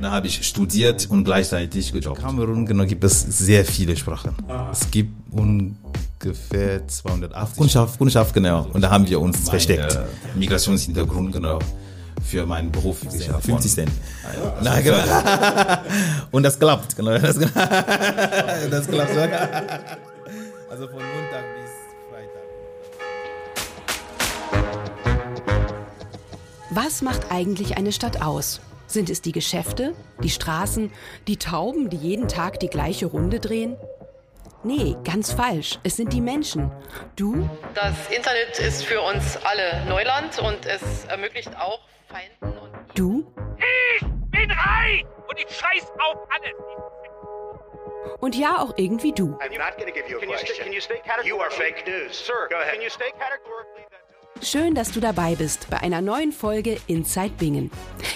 Da habe ich studiert und gleichzeitig gejobbt. In Kamerun genau, gibt es sehr viele Sprachen. Ah. Es gibt ungefähr 280. Kundschaft, Kundschaft, genau. Und da haben wir uns versteckt. Migrationshintergrund, genau. Für meinen Beruf. Ja, 50 Cent. Ja, Na, genau. und das klappt, genau. Das, das klappt. Also von Montag bis Freitag. Was macht eigentlich eine Stadt aus? Sind es die Geschäfte, die Straßen, die Tauben, die jeden Tag die gleiche Runde drehen? Nee, ganz falsch. Es sind die Menschen. Du? Das Internet ist für uns alle Neuland und es ermöglicht auch Feinden und. Du? Ich bin reich und ich scheiß auf alles. Und ja, auch irgendwie du. I'm not gonna give you a question. Can you stay categorically? You are fake news. Sir, go ahead. Can you stay categorically Schön, dass du dabei bist bei einer neuen Folge Inside Bingen.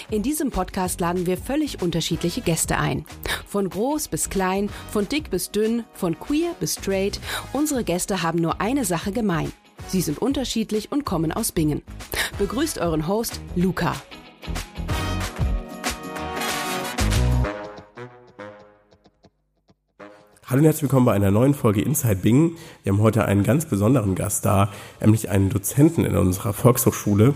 In diesem Podcast laden wir völlig unterschiedliche Gäste ein. Von groß bis klein, von dick bis dünn, von queer bis straight. Unsere Gäste haben nur eine Sache gemein. Sie sind unterschiedlich und kommen aus Bingen. Begrüßt euren Host Luca. Hallo und herzlich willkommen bei einer neuen Folge Inside Bing. Wir haben heute einen ganz besonderen Gast da, nämlich einen Dozenten in unserer Volkshochschule.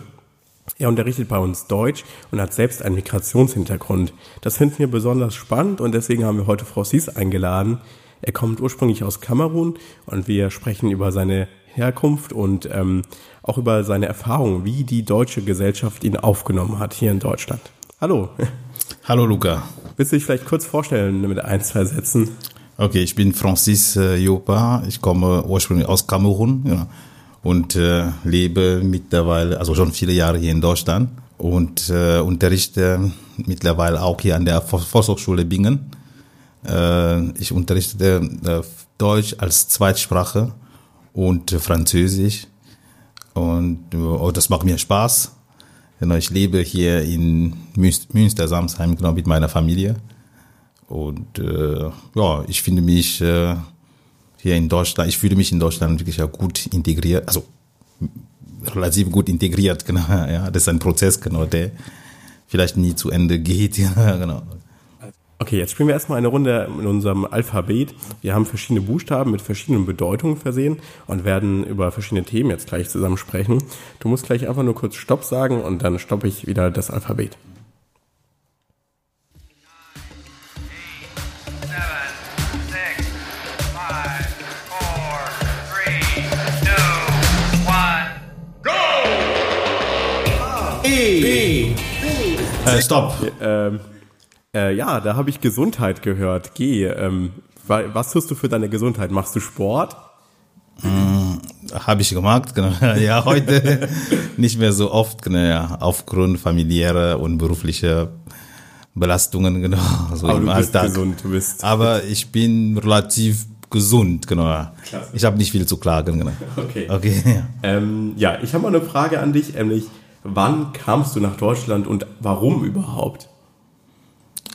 Er unterrichtet bei uns Deutsch und hat selbst einen Migrationshintergrund. Das finden wir besonders spannend und deswegen haben wir heute Frau Sies eingeladen. Er kommt ursprünglich aus Kamerun und wir sprechen über seine Herkunft und ähm, auch über seine Erfahrungen, wie die deutsche Gesellschaft ihn aufgenommen hat hier in Deutschland. Hallo. Hallo Luca. Willst du dich vielleicht kurz vorstellen mit ein, zwei Sätzen? Okay, ich bin Francis äh, Jopa. Ich komme ursprünglich aus Kamerun ja, und äh, lebe mittlerweile, also schon viele Jahre hier in Deutschland und äh, unterrichte mittlerweile auch hier an der Volkshochschule Bingen. Äh, ich unterrichte äh, Deutsch als Zweitsprache und Französisch und oh, das macht mir Spaß. Genau, ich lebe hier in Münster, Samsheim, genau mit meiner Familie. Und äh, ja, ich finde mich äh, hier in Deutschland, ich fühle mich in Deutschland wirklich ja gut integriert, also relativ gut integriert, genau. Ja, das ist ein Prozess, genau, der vielleicht nie zu Ende geht. Ja, genau. Okay, jetzt spielen wir erstmal eine Runde in unserem Alphabet. Wir haben verschiedene Buchstaben mit verschiedenen Bedeutungen versehen und werden über verschiedene Themen jetzt gleich zusammen sprechen. Du musst gleich einfach nur kurz Stopp sagen und dann stoppe ich wieder das Alphabet. Äh, stopp. Ähm, äh, ja, da habe ich Gesundheit gehört. Geh. Ähm, was tust du für deine Gesundheit? Machst du Sport? Hm, habe ich gemacht, genau. Ja, heute nicht mehr so oft, genau, ja, aufgrund familiärer und beruflicher Belastungen, genau. So Aber im du Alltag. bist gesund, du bist. Aber ich bin relativ gesund, genau. Klasse. Ich habe nicht viel zu klagen, genau. Okay. Okay. Ja, ähm, ja ich habe mal eine Frage an dich, nämlich Wann kamst du nach Deutschland und warum überhaupt?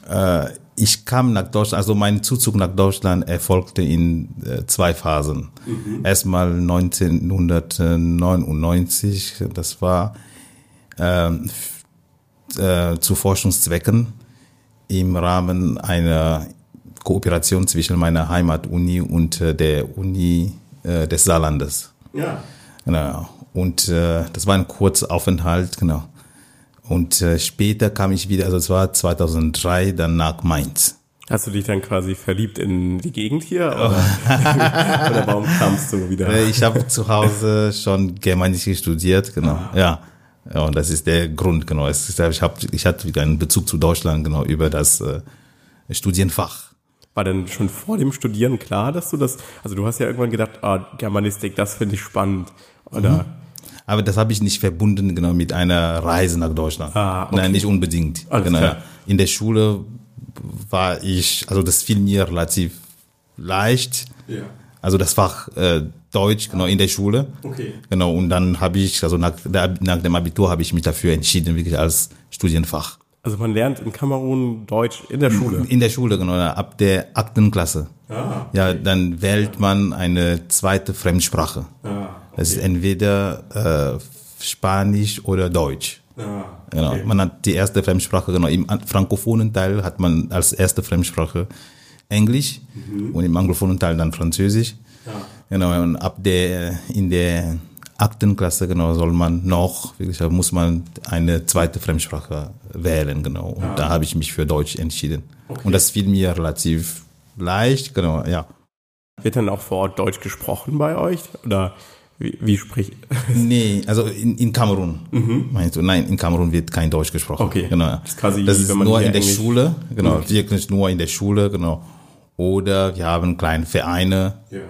Äh, ich kam nach Deutschland, also mein Zuzug nach Deutschland erfolgte in äh, zwei Phasen. Mhm. Erstmal 1999, das war ähm, äh, zu Forschungszwecken im Rahmen einer Kooperation zwischen meiner Heimatuni und äh, der Uni äh, des Saarlandes. Ja. Genau. Und äh, das war ein kurzer Aufenthalt, genau. Und äh, später kam ich wieder, also es war 2003, dann nach Mainz. Hast du dich dann quasi verliebt in die Gegend hier? Oder, oder warum kamst du wieder? Äh, ich habe zu Hause schon Germanistik studiert, genau. Ah. Ja. ja. Und das ist der Grund, genau. ich, hab, ich hatte wieder einen Bezug zu Deutschland, genau, über das äh, Studienfach. War denn schon vor dem Studieren klar, dass du das, also du hast ja irgendwann gedacht, ah, Germanistik, das finde ich spannend. Oder? Mhm. Aber das habe ich nicht verbunden genau mit einer Reise nach Deutschland. Ah, okay. Nein, nicht unbedingt. Alles genau. Klar. In der Schule war ich, also das fiel mir relativ leicht. Ja. Also das Fach äh, Deutsch, genau, in der Schule. Okay. Genau, und dann habe ich, also nach, nach dem Abitur habe ich mich dafür entschieden, wirklich als Studienfach. Also man lernt in Kamerun Deutsch in der Schule? In der Schule, genau, ab der achten Klasse. Ah, okay. Ja, dann wählt man eine zweite Fremdsprache. Ah, okay. Das ist entweder äh, Spanisch oder Deutsch. Genau. Man hat die erste Fremdsprache, genau, im an- frankophonen Teil hat man als erste Fremdsprache Englisch und im anglophonen Teil dann Französisch. Genau, und ab der, in der achten Klasse, genau, soll man noch, wirklich, muss man eine zweite Fremdsprache wählen, genau. Und da habe ich mich für Deutsch entschieden. Und das fiel mir relativ leicht, genau, ja. Wird dann auch vor Ort Deutsch gesprochen bei euch? Oder wie, wie spricht. Nee, also in, in Kamerun. Meinst du? Nein, in Kamerun wird kein Deutsch gesprochen. Mhm. Okay. Genau. Das ist quasi, das ist nur in der Englisch- Schule, genau, Okay. wirklich nur in der Schule, genau. Oder wir haben kleine Vereine, Ja.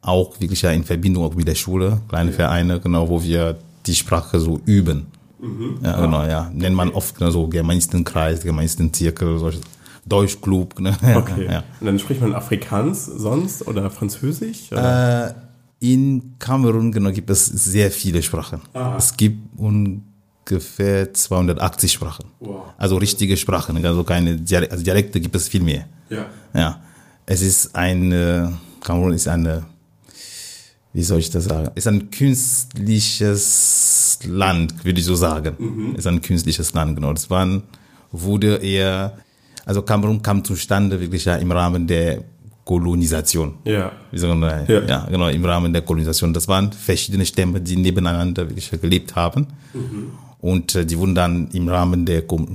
auch wirklich ja in Verbindung auch mit der Schule, kleine Vereine, genau, wo wir die Sprache so üben. Mhm. Ja, genau, ja. Nennt man oft genau, so Gemeinstenkreis, Gemeinstenzirkel, solche Deutschclub, ne? Ja, Okay. Ja. Und dann spricht man Afrikaans sonst oder Französisch? Oder? Äh, in Kamerun genau gibt es sehr viele Sprachen. Es gibt ungefähr 280 Sprachen. Wow. Also richtige Sprachen, also keine Dialekte, also Dialekte gibt es viel mehr. ja. Ja, es ist eine Kamerun ist eine wie soll ich das sagen? Ist ein künstliches Land, würde ich so sagen. Ist ein künstliches Land, genau. Das waren, wurde eher, also Kamerun kam zustande wirklich ja im Rahmen der Kolonisation. Ja. Wie sagen? Ja. Ja. genau, im Rahmen der Kolonisation. Das waren verschiedene Stämme, die nebeneinander wirklich gelebt haben. Und äh, die wurden dann im Rahmen der Ko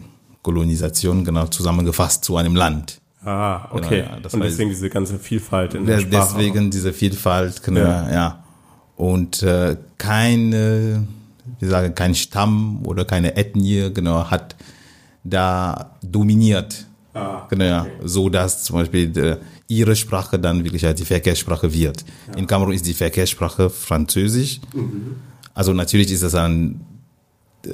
Kolonisation genau zusammengefasst zu einem Land. Ah, okay. Genau, ja, das Und deswegen diese ganze Vielfalt in der Der- Sprache. Deswegen diese Vielfalt, genau, Ja. ja. Und äh, keine, wie sagen, kein Stamm oder keine Ethnie, genau, hat da dominiert. Ah, genau, ja. so dass zum Beispiel äh, ihre Sprache dann wirklich halt die Verkehrssprache wird. In Kamerun ist die Verkehrssprache Französisch. Also natürlich ist das ein, äh,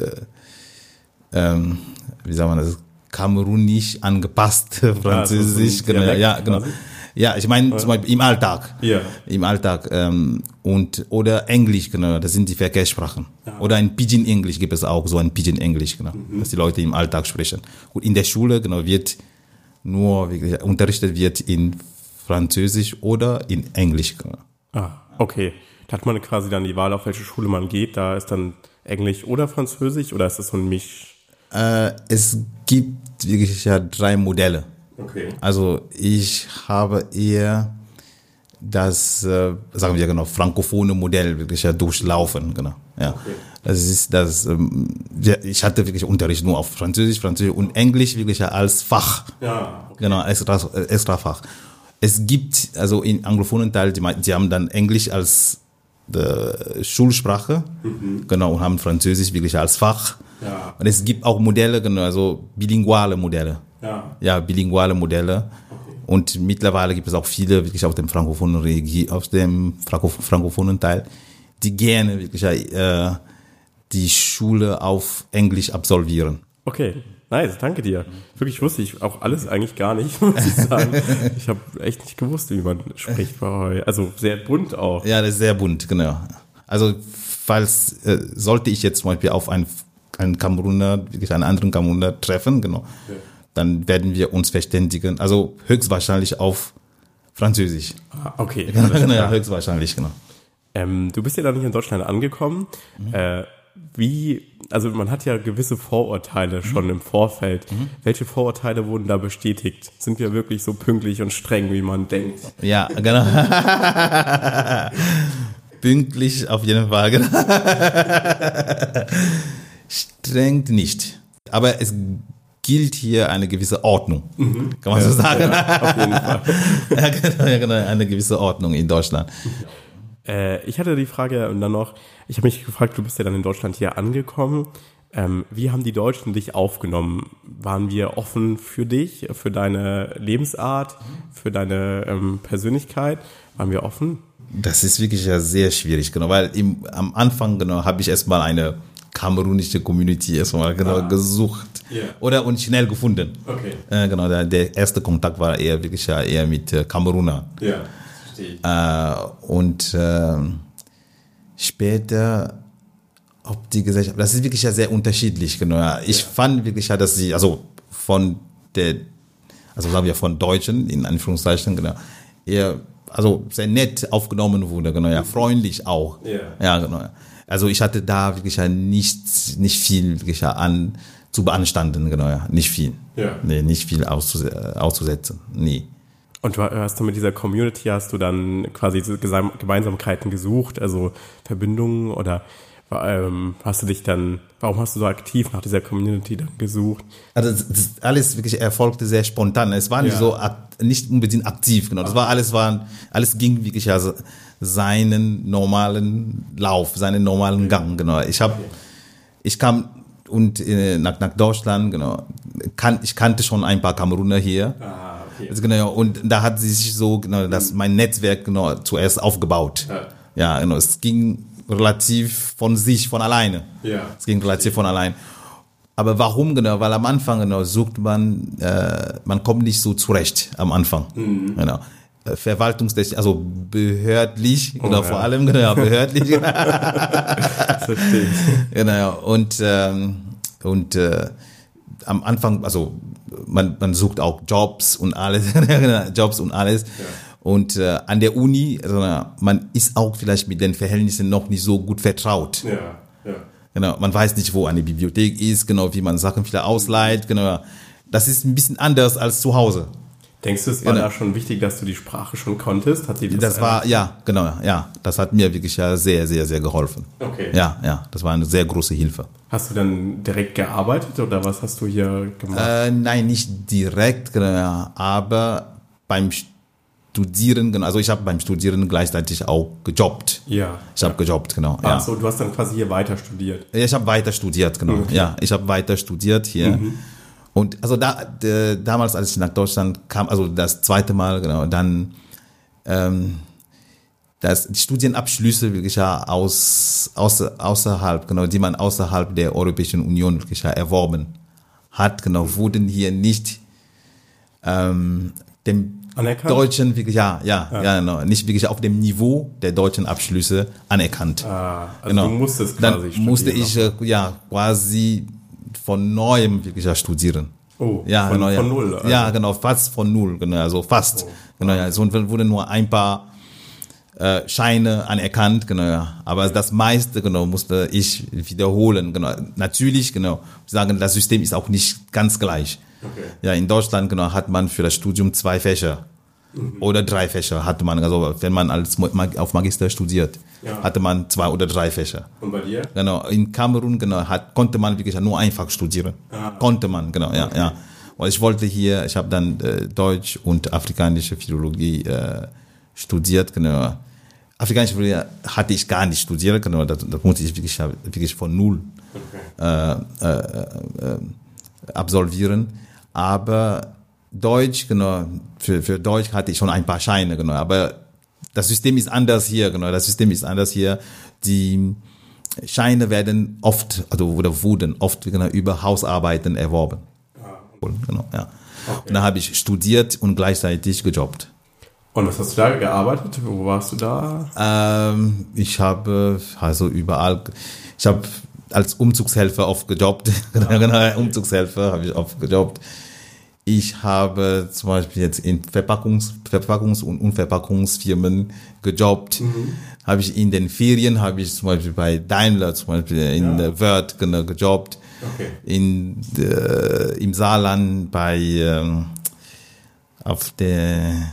ähm, wie sagt man das, kamerunisch angepasst Französisch. ein genau, ja, genau. quasi? Ja, ich meine zum Beispiel im Alltag. Ja. Im Alltag. Ähm, und, oder Englisch, genau, das sind die Verkehrssprachen. Oder ein Pidgin Englisch gibt es auch, so ein Pidgin Englisch, genau, Mhm. dass die Leute im Alltag sprechen. Und in der Schule, genau, wird nur wirklich, unterrichtet wird in Französisch oder in Englisch. Ah, okay. Da hat man quasi dann die Wahl, auf welche Schule man geht. Da ist dann Englisch oder Französisch oder ist das so ein Misch? Äh, es gibt wirklich ja drei Modelle. Okay. Also ich habe eher das, äh, sagen wir genau, frankophone Modell wirklich ja durchlaufen, genau. Ja. Das ist das, ähm, ich hatte wirklich Unterricht nur auf Französisch, Französisch und Englisch wirklich als Fach. Ja, okay. Genau, extra, extra Fach. Es gibt, also in anglophonen Teil, die, die haben dann Englisch als äh, Schulsprache, genau, und haben Französisch wirklich als Fach. Ja. Und es gibt auch Modelle, genau, also bilinguale Modelle Ja. ja, bilinguale Modelle. Und mittlerweile gibt es auch viele wirklich auf dem frankophonen auf dem Franko frankophonen Teil, die gerne wirklich äh, die Schule auf Englisch absolvieren. Okay, nice, danke dir. Wirklich wusste ich auch alles eigentlich gar nicht, muss ich sagen. ich habe echt nicht gewusst, wie man spricht bei euch. Also sehr bunt auch. Ja, das ist sehr bunt, genau. Also falls äh, sollte ich jetzt zum Beispiel auf einen, einen Kameruner, wirklich einen anderen Kameruner treffen, genau, dann werden wir uns verständigen. Also höchstwahrscheinlich auf Französisch. Ah, okay. Genau, ja, höchstwahrscheinlich, genau. Ähm, du bist ja dann nicht in Deutschland angekommen. Äh, wie, also man hat ja gewisse Vorurteile schon im Vorfeld. Welche Vorurteile wurden da bestätigt? Sind wir wirklich so pünktlich und streng, wie man denkt? Ja, genau. Pünktlich auf jeden Fall. Genau. Streng nicht. Aber es gilt hier eine gewisse Ordnung. Kann man so sagen? Auf jeden Fall. ja, genau, ja, genau, eine gewisse Ordnung in Deutschland. Äh, ich hatte die Frage und dann noch, ich habe mich gefragt, du bist ja dann in Deutschland hier angekommen. Ähm, wie haben die Deutschen dich aufgenommen? Waren wir offen für dich, für deine Lebensart, für deine ähm, Persönlichkeit? Waren wir offen? Das ist wirklich ja sehr schwierig, genau, weil im, am Anfang genau habe ich erstmal eine kamerunische Community erstmal genau gesucht Ja. oder und schnell gefunden. Okay. Äh, genau, der, der erste Kontakt war eher wirklich ja eher mit äh, Kameruner. Ja, ich. Äh, und ähm, später, ob die Gesellschaft, das ist wirklich ja sehr unterschiedlich, genau. Ja. Ich fand wirklich ja, dass sie, also von der, also sagen wir von Deutschen, in Anführungszeichen, genau, eher, also sehr nett aufgenommen wurde, genau, ja, freundlich auch. Ja. Ja, genau. ja. Also ich hatte da wirklich ja nicht, nicht viel wirklich ja an zu beanstanden, genau, ja. Nicht viel. Ja. Nee, nicht viel auszus äh, auszusetzen. Nee. Und du hast du mit dieser Community, hast du dann quasi Gemeinsamkeiten gesucht, also Verbindungen oder ähm, hast du dich dann, warum hast du so aktiv nach dieser Community dann gesucht? Also das, alles wirklich erfolgte sehr spontan. Es war nicht Ja. so nicht unbedingt aktiv, genau. Das war alles war alles ging wirklich also seinen normalen Lauf, seinen normalen Gang, genau. Ich habe ich kam und äh, nach, nach Deutschland, genau. Kan, ich kannte schon ein paar Kameruner hier. Ah, okay. Also genau, und da hat sie sich so, genau, das, mein Netzwerk genau zuerst aufgebaut. Ja. Ja, genau, es ging relativ von sich, von alleine. Ja. Es ging relativ von allein. Aber warum genau? Weil am Anfang genau sucht man, äh, man kommt nicht so zurecht am Anfang. Mhm. Genau. Äh, Verwaltungstechnisch, also behördlich, genau, Oh, ja. vor allem, genau, behördlich. Genau, und, ähm, und äh, am Anfang, also man, man sucht auch Jobs und alles, Jobs und alles. Und äh, an der Uni, also, man ist auch vielleicht mit den Verhältnissen noch nicht so gut vertraut. Ja, ja. Genau, man weiß nicht, wo eine Bibliothek ist, genau, wie man Sachen wieder ausleiht, genau. Das ist ein bisschen anders als zu Hause. Denkst du, es war Genau. da schon wichtig, dass du die Sprache schon konntest? Hat sie das, Das war, ja, genau, ja, das hat mir wirklich ja sehr, sehr, sehr geholfen. Okay. Ja, ja, das war eine sehr große Hilfe. Hast du dann direkt gearbeitet oder was hast du hier gemacht? Äh, nein, nicht direkt, genau, ja, aber beim Studieren, genau, also ich habe beim Studieren gleichzeitig auch gejobbt. ja. Ich habe gejobbt, genau. Ja. Ach so, du hast dann quasi hier weiter studiert. Ja, Ich habe weiter studiert, genau. Okay. Mhm. Ja, ich habe weiter studiert hier. Und also da d- damals, als ich nach Deutschland kam, also das zweite Mal, genau, dann ähm, das die Studienabschlüsse wirklich ja aus außer, außerhalb, genau, die man außerhalb der Europäischen Union wirklich ja erworben hat, genau, wurden hier nicht ähm, dem Anerkannt? deutschen wirklich ja, ja, ja, genau, nicht wirklich auf dem Niveau der deutschen Abschlüsse anerkannt. Ah, also du musstest Dann quasi studieren musste ich äh, ja quasi von neuem wirklich ja studieren. Oh, ja, von- genau, ja. von null, also. Ja, genau, fast von null, genau, also fast. Genau, ja, so wurde nur ein paar äh, Scheine anerkannt, genau, ja. Aber das meiste, genau, musste ich wiederholen, genau. Natürlich, genau, sagen, das System ist auch nicht ganz gleich. Okay. Ja, in Deutschland, genau, hat man für das Studium zwei Fächer. Oder drei Fächer hatte man, also wenn man als auf Magister studiert, Ja. hatte man zwei oder drei Fächer. Und bei dir? Genau, in Kamerun genau, hat, konnte man wirklich nur einfach studieren. Konnte man, genau, ja, ja. Und ich wollte hier, ich habe dann äh, Deutsch und afrikanische Philologie äh, studiert, genau. Afrikanische Philologie hatte ich gar nicht studiert, genau, das, das musste ich wirklich, wirklich von null äh, äh, äh, absolvieren. Aber Deutsch, genau, für, für Deutsch hatte ich schon ein paar Scheine, genau, aber das System ist anders hier, genau, das System ist anders hier. Die Scheine werden oft, also oder wurden oft genau, über Hausarbeiten erworben. Genau, ja. Und dann habe ich studiert und gleichzeitig gejobbt. Und was hast du da gearbeitet? Wo warst du da? Ähm, ich habe also überall, ich habe als Umzugshelfer oft gejobbt. genau, Umzugshelfer habe ich oft gejobbt. Ich habe zum Beispiel jetzt in Verpackungs-, Verpackungs- und Unverpackungsfirmen gejobbt. Habe ich in den Ferien, habe ich zum Beispiel bei Daimler, zum Beispiel in der Word genau, gejobbt. Okay. In, äh, Im Saarland bei, ähm, auf der,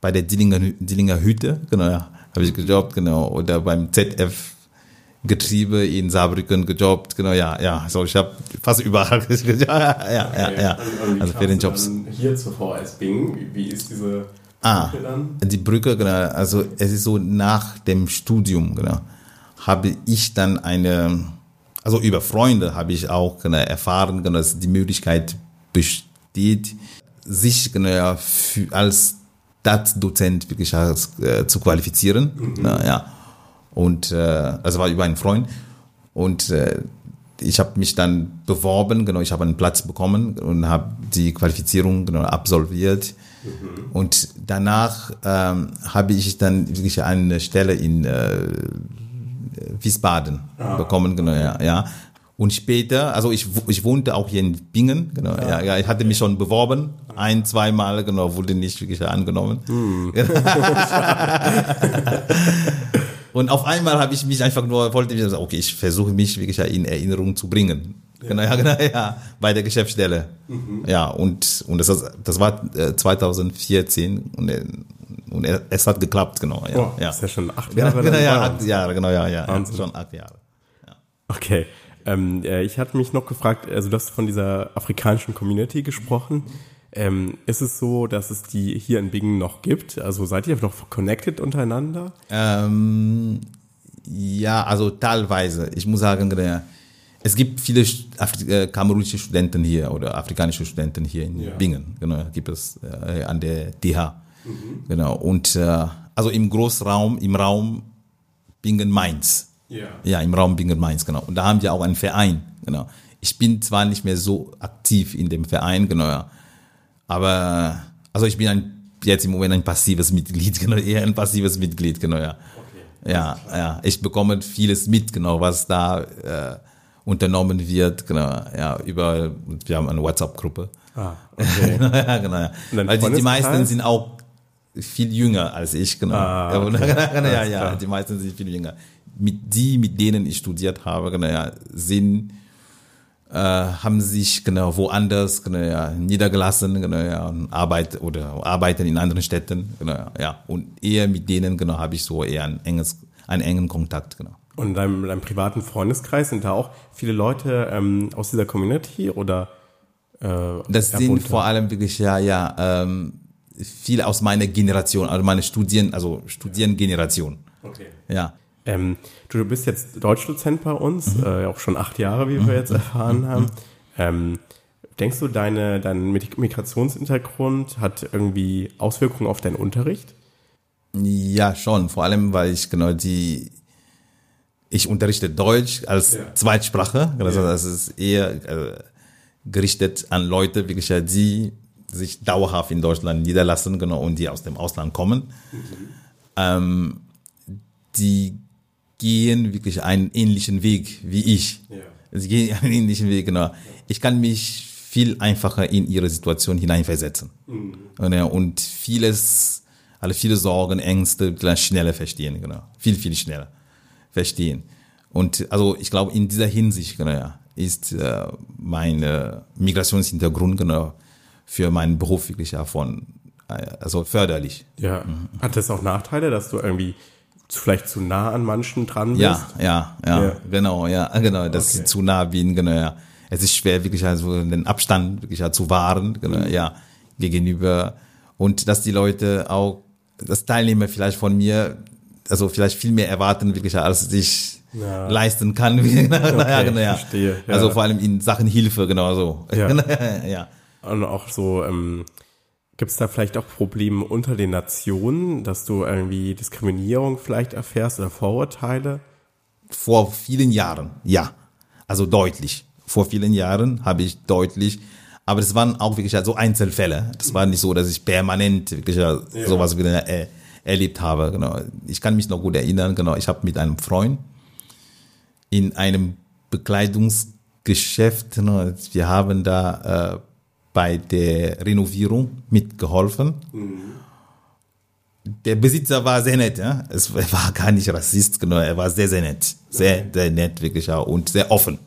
bei der Dillinger, Dillinger Hütte, genau, ja, habe ich gejobbt, genau, oder beim ZF Getriebe in Saarbrücken gejobbt, genau, ja, ja, so, ich habe fast überall, ja, ja, ja, ja, und wie also kamst für den Jobs. Hier zur VS Bing, wie, ist diese Ah, Brücke dann? die Brücke, genau, also es ist so nach dem Studium, genau, habe ich dann eine, also über Freunde habe ich auch genau, erfahren, genau, dass die Möglichkeit besteht, sich genau, ja, für, als Staatsdozent wirklich als, äh, zu qualifizieren. Ja, ja. Und äh, also war über einen Freund. Und äh, ich habe mich dann beworben, genau, ich habe einen Platz bekommen und habe die Qualifizierung genau, absolviert. Und danach ähm, habe ich dann wirklich eine Stelle in äh, Wiesbaden bekommen, genau, ja, ja. Und später, also ich, ich wohnte auch hier in Bingen, genau, ja, ja, ich hatte mich schon beworben, ein, zweimal, genau, wurde nicht wirklich angenommen. Und auf einmal habe ich mich einfach nur, wollte ich sagen, okay, ich versuche mich wirklich in Erinnerung zu bringen. Genau, ja, genau, ja, bei der Geschäftsstelle. Mhm. Ja, und, und das, das war äh, 2014 und, äh, und äh, es hat geklappt, genau. Ja, Oh, ja. ist ja schon acht Genau, Jahre. genau, dann ja, acht Jahre, genau, ja, ja, ja Wahnsinn. schon acht Jahre. Okay. Ähm, äh, ich hatte mich noch gefragt, also du hast von dieser afrikanischen Community gesprochen. Ähm, ist es so, dass es die hier in Bingen noch gibt? Also seid ihr noch connected untereinander? Ähm, ja, also teilweise. Ich muss sagen, es gibt viele Afri äh, kamerunische Studenten hier oder afrikanische Studenten hier in Bingen. Genau, gibt es äh, an der DH. Genau. Und äh, also im Großraum, im Raum Bingen-Mainz. Ja. Ja, im Raum Bingen-Mainz, genau. Und da haben wir auch einen Verein, genau. Ich bin zwar nicht mehr so aktiv in dem Verein, genau, ja. Aber, also ich bin ein, jetzt im Moment ein passives Mitglied, genau, eher ein passives Mitglied, genau, ja. Ja, ja. Ich bekomme vieles mit, genau, was da äh, unternommen wird, genau, ja, über, wir haben eine WhatsApp-Gruppe. Ah, okay. ja, genau, ja. Und dein Weil die, die meisten sind auch viel jünger als ich, genau. Ah, ja, okay. ja, ja, ja, die meisten sind viel jünger. Mit die, mit denen ich studiert habe, genau, ja, sind, äh, haben sich genau woanders genau, ja, niedergelassen, genau, ja, und arbeit oder arbeiten in anderen Städten, genau, ja. Und eher mit denen, genau, habe ich so eher ein enges, einen engen Kontakt, genau. Und in deinem, deinem privaten Freundeskreis sind da auch viele Leute ähm, aus dieser Community oder äh, Das sind vor allem wirklich, ja, ja, ähm, viele aus meiner Generation, also meine Studien, also Studiengeneration. Okay. Ja. Ähm, du, du bist jetzt Deutschdozent bei uns, Mhm. äh, auch schon acht Jahre, wie wir jetzt erfahren haben. Ähm, denkst du, deine, dein Migrationshintergrund hat irgendwie Auswirkungen auf deinen Unterricht? Ja, schon. Vor allem, weil ich genau die, ich unterrichte Deutsch als Zweitsprache. Also das ist eher äh, gerichtet an Leute, wirklich, ja, die sich dauerhaft in Deutschland niederlassen, genau, und die aus dem Ausland kommen. Ähm, die gehen wirklich einen ähnlichen Weg wie ich. Sie gehen einen ähnlichen Weg, genau. Ich kann mich viel einfacher in ihre Situation hineinversetzen. Und, ja, und vieles, alle viele Sorgen, Ängste schneller verstehen, genau. Viel, viel schneller verstehen. Und also ich glaube, in dieser Hinsicht, genau, ja, ist äh, mein äh, Migrationshintergrund genau für meinen Beruf wirklich ja von äh, also förderlich. Ja. Hat das auch Nachteile, dass du irgendwie vielleicht zu nah an manchen dran bist? Ja, ja, ja, Ja. genau, ja, genau, dass Okay. zu nah bin, genau, ja. Es ist schwer, wirklich also den Abstand wirklich ja, zu wahren, genau, Mhm. ja, gegenüber und dass die Leute auch, das Teilnehmer vielleicht von mir, also vielleicht viel mehr erwarten, wirklich, als ich Ja. leisten kann, genau, ja, genau, ja. verstehe, ja. Also vor allem in Sachen Hilfe, genau so. Ja. ja. Und auch so, ähm, gibt es da vielleicht auch Probleme unter den Nationen, dass du irgendwie Diskriminierung vielleicht erfährst oder Vorurteile? Vor vielen Jahren, ja. Also deutlich. Vor vielen Jahren habe ich deutlich, aber das waren auch wirklich so Einzelfälle. Das war nicht so, dass ich permanent wirklich sowas wieder äh, erlebt habe. Genau. Ich kann mich noch gut erinnern. Genau. Ich habe mit einem Freund in einem Bekleidungsgeschäft, ne, wir haben da äh, bei der Renovierung mitgeholfen. Der Besitzer war sehr nett, ja. Es er war gar nicht Rassist, genau. Er war sehr, sehr nett. Sehr, sehr nett, wirklich, ja. Und sehr offen.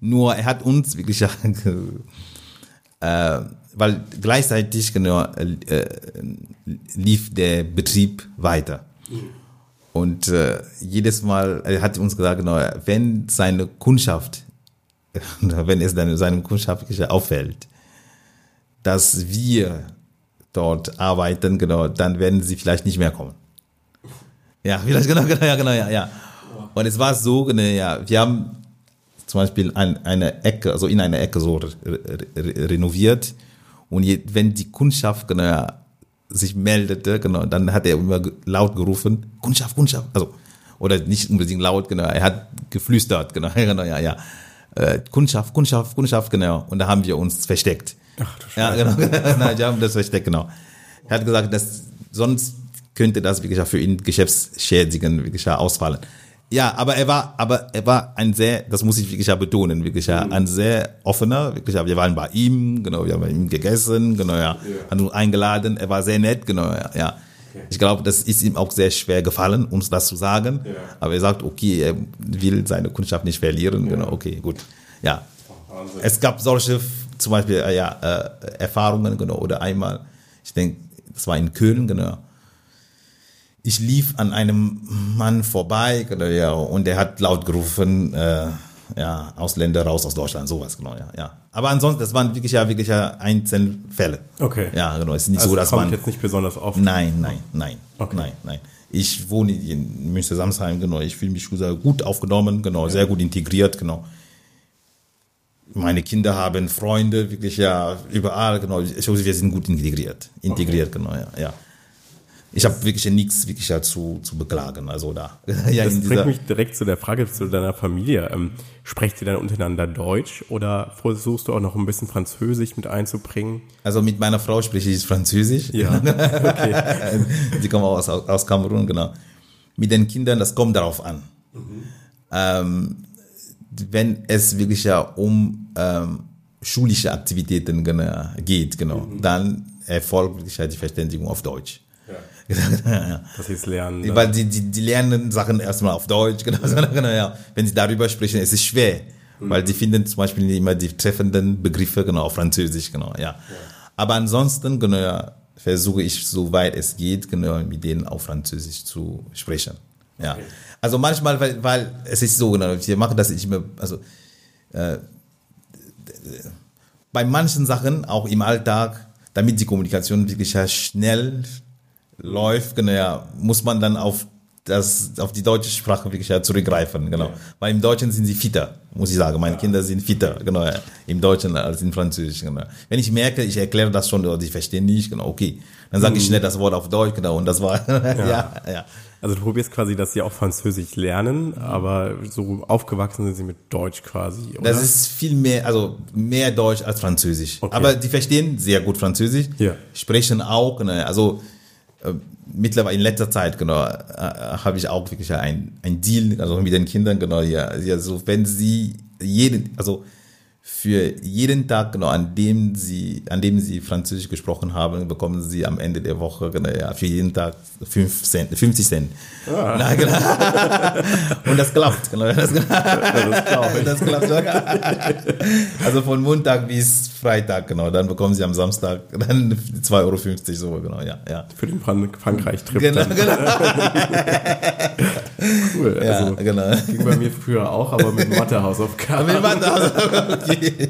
Nur er hat uns wirklich, äh, weil gleichzeitig, genau, äh, lief der Betrieb weiter. Und äh, jedes Mal, er hat uns gesagt, genau, wenn seine Kundschaft, wenn es dann seinem Kundschaft auffällt, dass wir dort arbeiten, genau, dann werden sie vielleicht nicht mehr kommen. Ja, vielleicht, genau, genau, ja, genau, ja, ja. Und es war so, genau, ja, wir haben zum Beispiel ein, eine Ecke, also in einer Ecke so re re renoviert und je, wenn die Kundschaft, genau, ja, sich meldete, genau, dann hat er immer laut gerufen, Kundschaft, Kundschaft, also, oder nicht unbedingt laut, genau, er hat geflüstert, genau, genau, ja, ja. Äh, Kundschaft, Kundschaft, Kundschaft, genau. Und da haben wir uns versteckt. Ach du Ja, genau. Nein, wir haben das versteckt, genau. Er hat gesagt, dass sonst könnte das wirklich für ihn geschäftsschädigend wirklich ausfallen. Ja, aber er war, aber er war ein sehr, das muss ich wirklich betonen, wirklich ja, ein sehr offener, wirklich, wir waren bei ihm, genau, wir haben bei ihm gegessen, genau, ja, haben uns eingeladen, er war sehr nett, genau, ja, ja. Ich glaube, das ist ihm auch sehr schwer gefallen, uns das zu sagen. Aber er sagt, okay, er will seine Kundschaft nicht verlieren. Genau, okay, gut. Ja. Es gab solche, zum Beispiel, äh, ja, äh, Erfahrungen, genau, oder einmal, ich denke, das war in Köln, genau. Ich lief an einem Mann vorbei, genau, ja, und er hat laut gerufen, äh, ja, Ausländer raus aus Deutschland, sowas, genau, ja, ja. Aber ansonsten, das waren wirklich ja, wirklich ja Einzelfälle. Okay. Ja, genau, es ist nicht Also so, dass kommt man. jetzt nicht besonders oft. Nein, nein, nein, Okay. nein, nein. Ich wohne in Münster-Samsheim, genau. Ich fühle mich gut aufgenommen, genau, sehr gut integriert, genau. Meine Kinder haben Freunde, wirklich ja überall, genau. Ich, glaube, wir sind gut integriert, integriert, genau, ja, ja. Ich habe wirklich nichts wirklich ja zu, zu beklagen, also da. ja, Das in bringt mich direkt zu der Frage zu deiner Familie. Ähm, sprecht ihr dann untereinander Deutsch oder versuchst du auch noch ein bisschen Französisch mit einzubringen? also mit meiner Frau spreche ich Französisch. Ja, okay. Sie kommen auch aus, aus Kamerun, genau. Mit den Kindern, das kommt darauf an. Ähm, wenn es wirklich ja um ähm, schulische Aktivitäten genau, geht, genau, dann erfolgt ja die Verständigung auf Deutsch. Ja. Sie es lernen. dann. Weil die, die, die lernen Sachen erstmal auf Deutsch, genau, genau, ja. Wenn sie darüber sprechen, es ist schwer, weil die finden zum Beispiel nicht immer die treffenden Begriffe genau auf Französisch, genau, ja. Aber ansonsten, genau, ja, versuche ich, soweit es geht, genau, mit denen auf Französisch zu sprechen. Ja. Also manchmal, weil, weil es ist so, genau, wir machen das nicht immer, also äh, bei manchen Sachen, auch im Alltag, damit die Kommunikation wirklich ja schnell läuft, genau, ja, muss man dann auf das, auf die deutsche Sprache wirklich ja zurückgreifen, genau. Weil im Deutschen sind sie fitter, muss ich sagen. Meine Kinder sind fitter, genau, ja, im Deutschen als im Französischen, genau. Wenn ich merke, ich erkläre das schon, oder die verstehen nicht, genau, okay. Dann sage ich schnell das Wort auf Deutsch, genau, und das war, ja, ja. Also du probierst quasi, dass sie auch Französisch lernen, aber so aufgewachsen sind sie mit Deutsch quasi, oder? Das ist viel mehr, also mehr Deutsch als Französisch. Okay. Aber die verstehen sehr gut Französisch, Ja. sprechen auch, ne, also mittlerweile in letzter Zeit, genau, äh, habe ich auch wirklich ein, ein Deal, also mit den Kindern, genau, ja, ja, so wenn sie jeden, also für jeden Tag, genau, an dem sie, an dem sie Französisch gesprochen haben, bekommen sie am Ende der Woche, genau, ja, für jeden Tag fünf Cent, 50 Cent. Na, genau. Und das klappt, genau, das, das das klappt. Also von Montag bis Freitag, genau. Dann bekommen sie am Samstag dann 2,50 Euro so, genau, ja, ja. Für den Fran Frankreich-Trip Genau, dann. genau. Cool. Ja, also, genau. Ging bei mir früher auch, aber mit Mathe-Hausaufgaben. Wir machen das. Okay.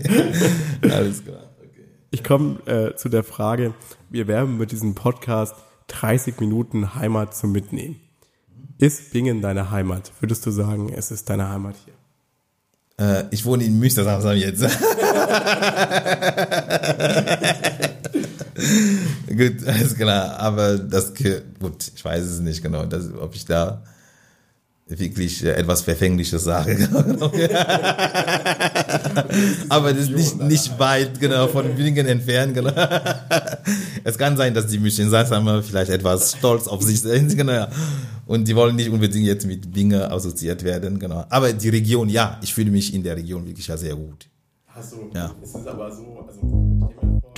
Alles klar. Okay. Ich komme äh, zu der Frage, wir werben mit diesem Podcast 30 Minuten Heimat zum Mitnehmen. Ist Bingen deine Heimat? Würdest du sagen, es ist deine Heimat hier? Äh, ich wohne in Münster Samstag jetzt. gut, alles klar. Aber das, gut, ich weiß es nicht genau, das, ob ich da wirklich äh, etwas Verfängliches sage. Aber das ist nicht, nicht weit, genau, von Bingen entfernt, genau. Es kann sein, dass die München Salzhammer vielleicht etwas stolz auf sich sind, genau. Und die wollen nicht unbedingt jetzt mit Bingen assoziiert werden, genau. Aber die Region, ja, ich fühle mich in der Region wirklich sehr gut. Hast du, Ja. es ist aber so, also,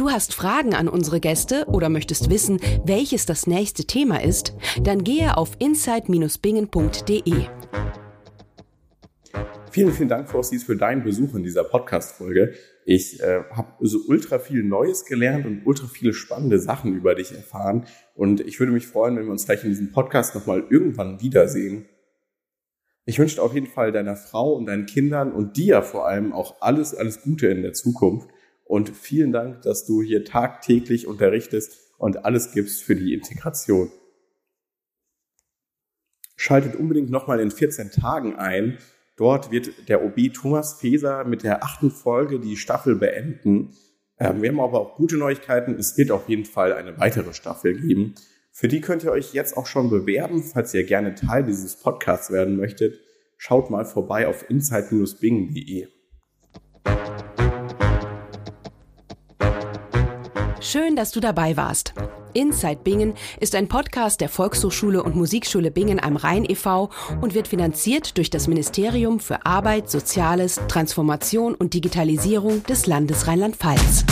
Du hast Fragen an unsere Gäste oder möchtest wissen, welches das nächste Thema ist? Dann gehe auf inside-bingen.de. Vielen, vielen Dank, Frosties, für deinen Besuch in dieser Podcast-Folge. Ich äh, habe so ultra viel Neues gelernt und ultra viele spannende Sachen über dich erfahren. Und ich würde mich freuen, wenn wir uns vielleicht in diesem Podcast nochmal irgendwann wiedersehen. Ich wünsche auf jeden Fall deiner Frau und deinen Kindern und dir vor allem auch alles, alles Gute in der Zukunft. Und vielen Dank, dass du hier tagtäglich unterrichtest und alles gibst für die Integration. Schaltet unbedingt nochmal in 14 Tagen ein. Dort wird der OB Thomas Feser mit der achten Folge die Staffel beenden. Ähm, wir haben aber auch gute Neuigkeiten. Es wird auf jeden Fall eine weitere Staffel geben. Für die könnt ihr euch jetzt auch schon bewerben, falls ihr gerne Teil dieses Podcasts werden möchtet. Schaut mal vorbei auf inside-bing.de. Schön, dass du dabei warst. Inside Bingen ist ein Podcast der Volkshochschule und Musikschule Bingen am Rhein e.V. und wird finanziert durch das Ministerium für Arbeit, Soziales, Transformation und Digitalisierung des Landes Rheinland-Pfalz.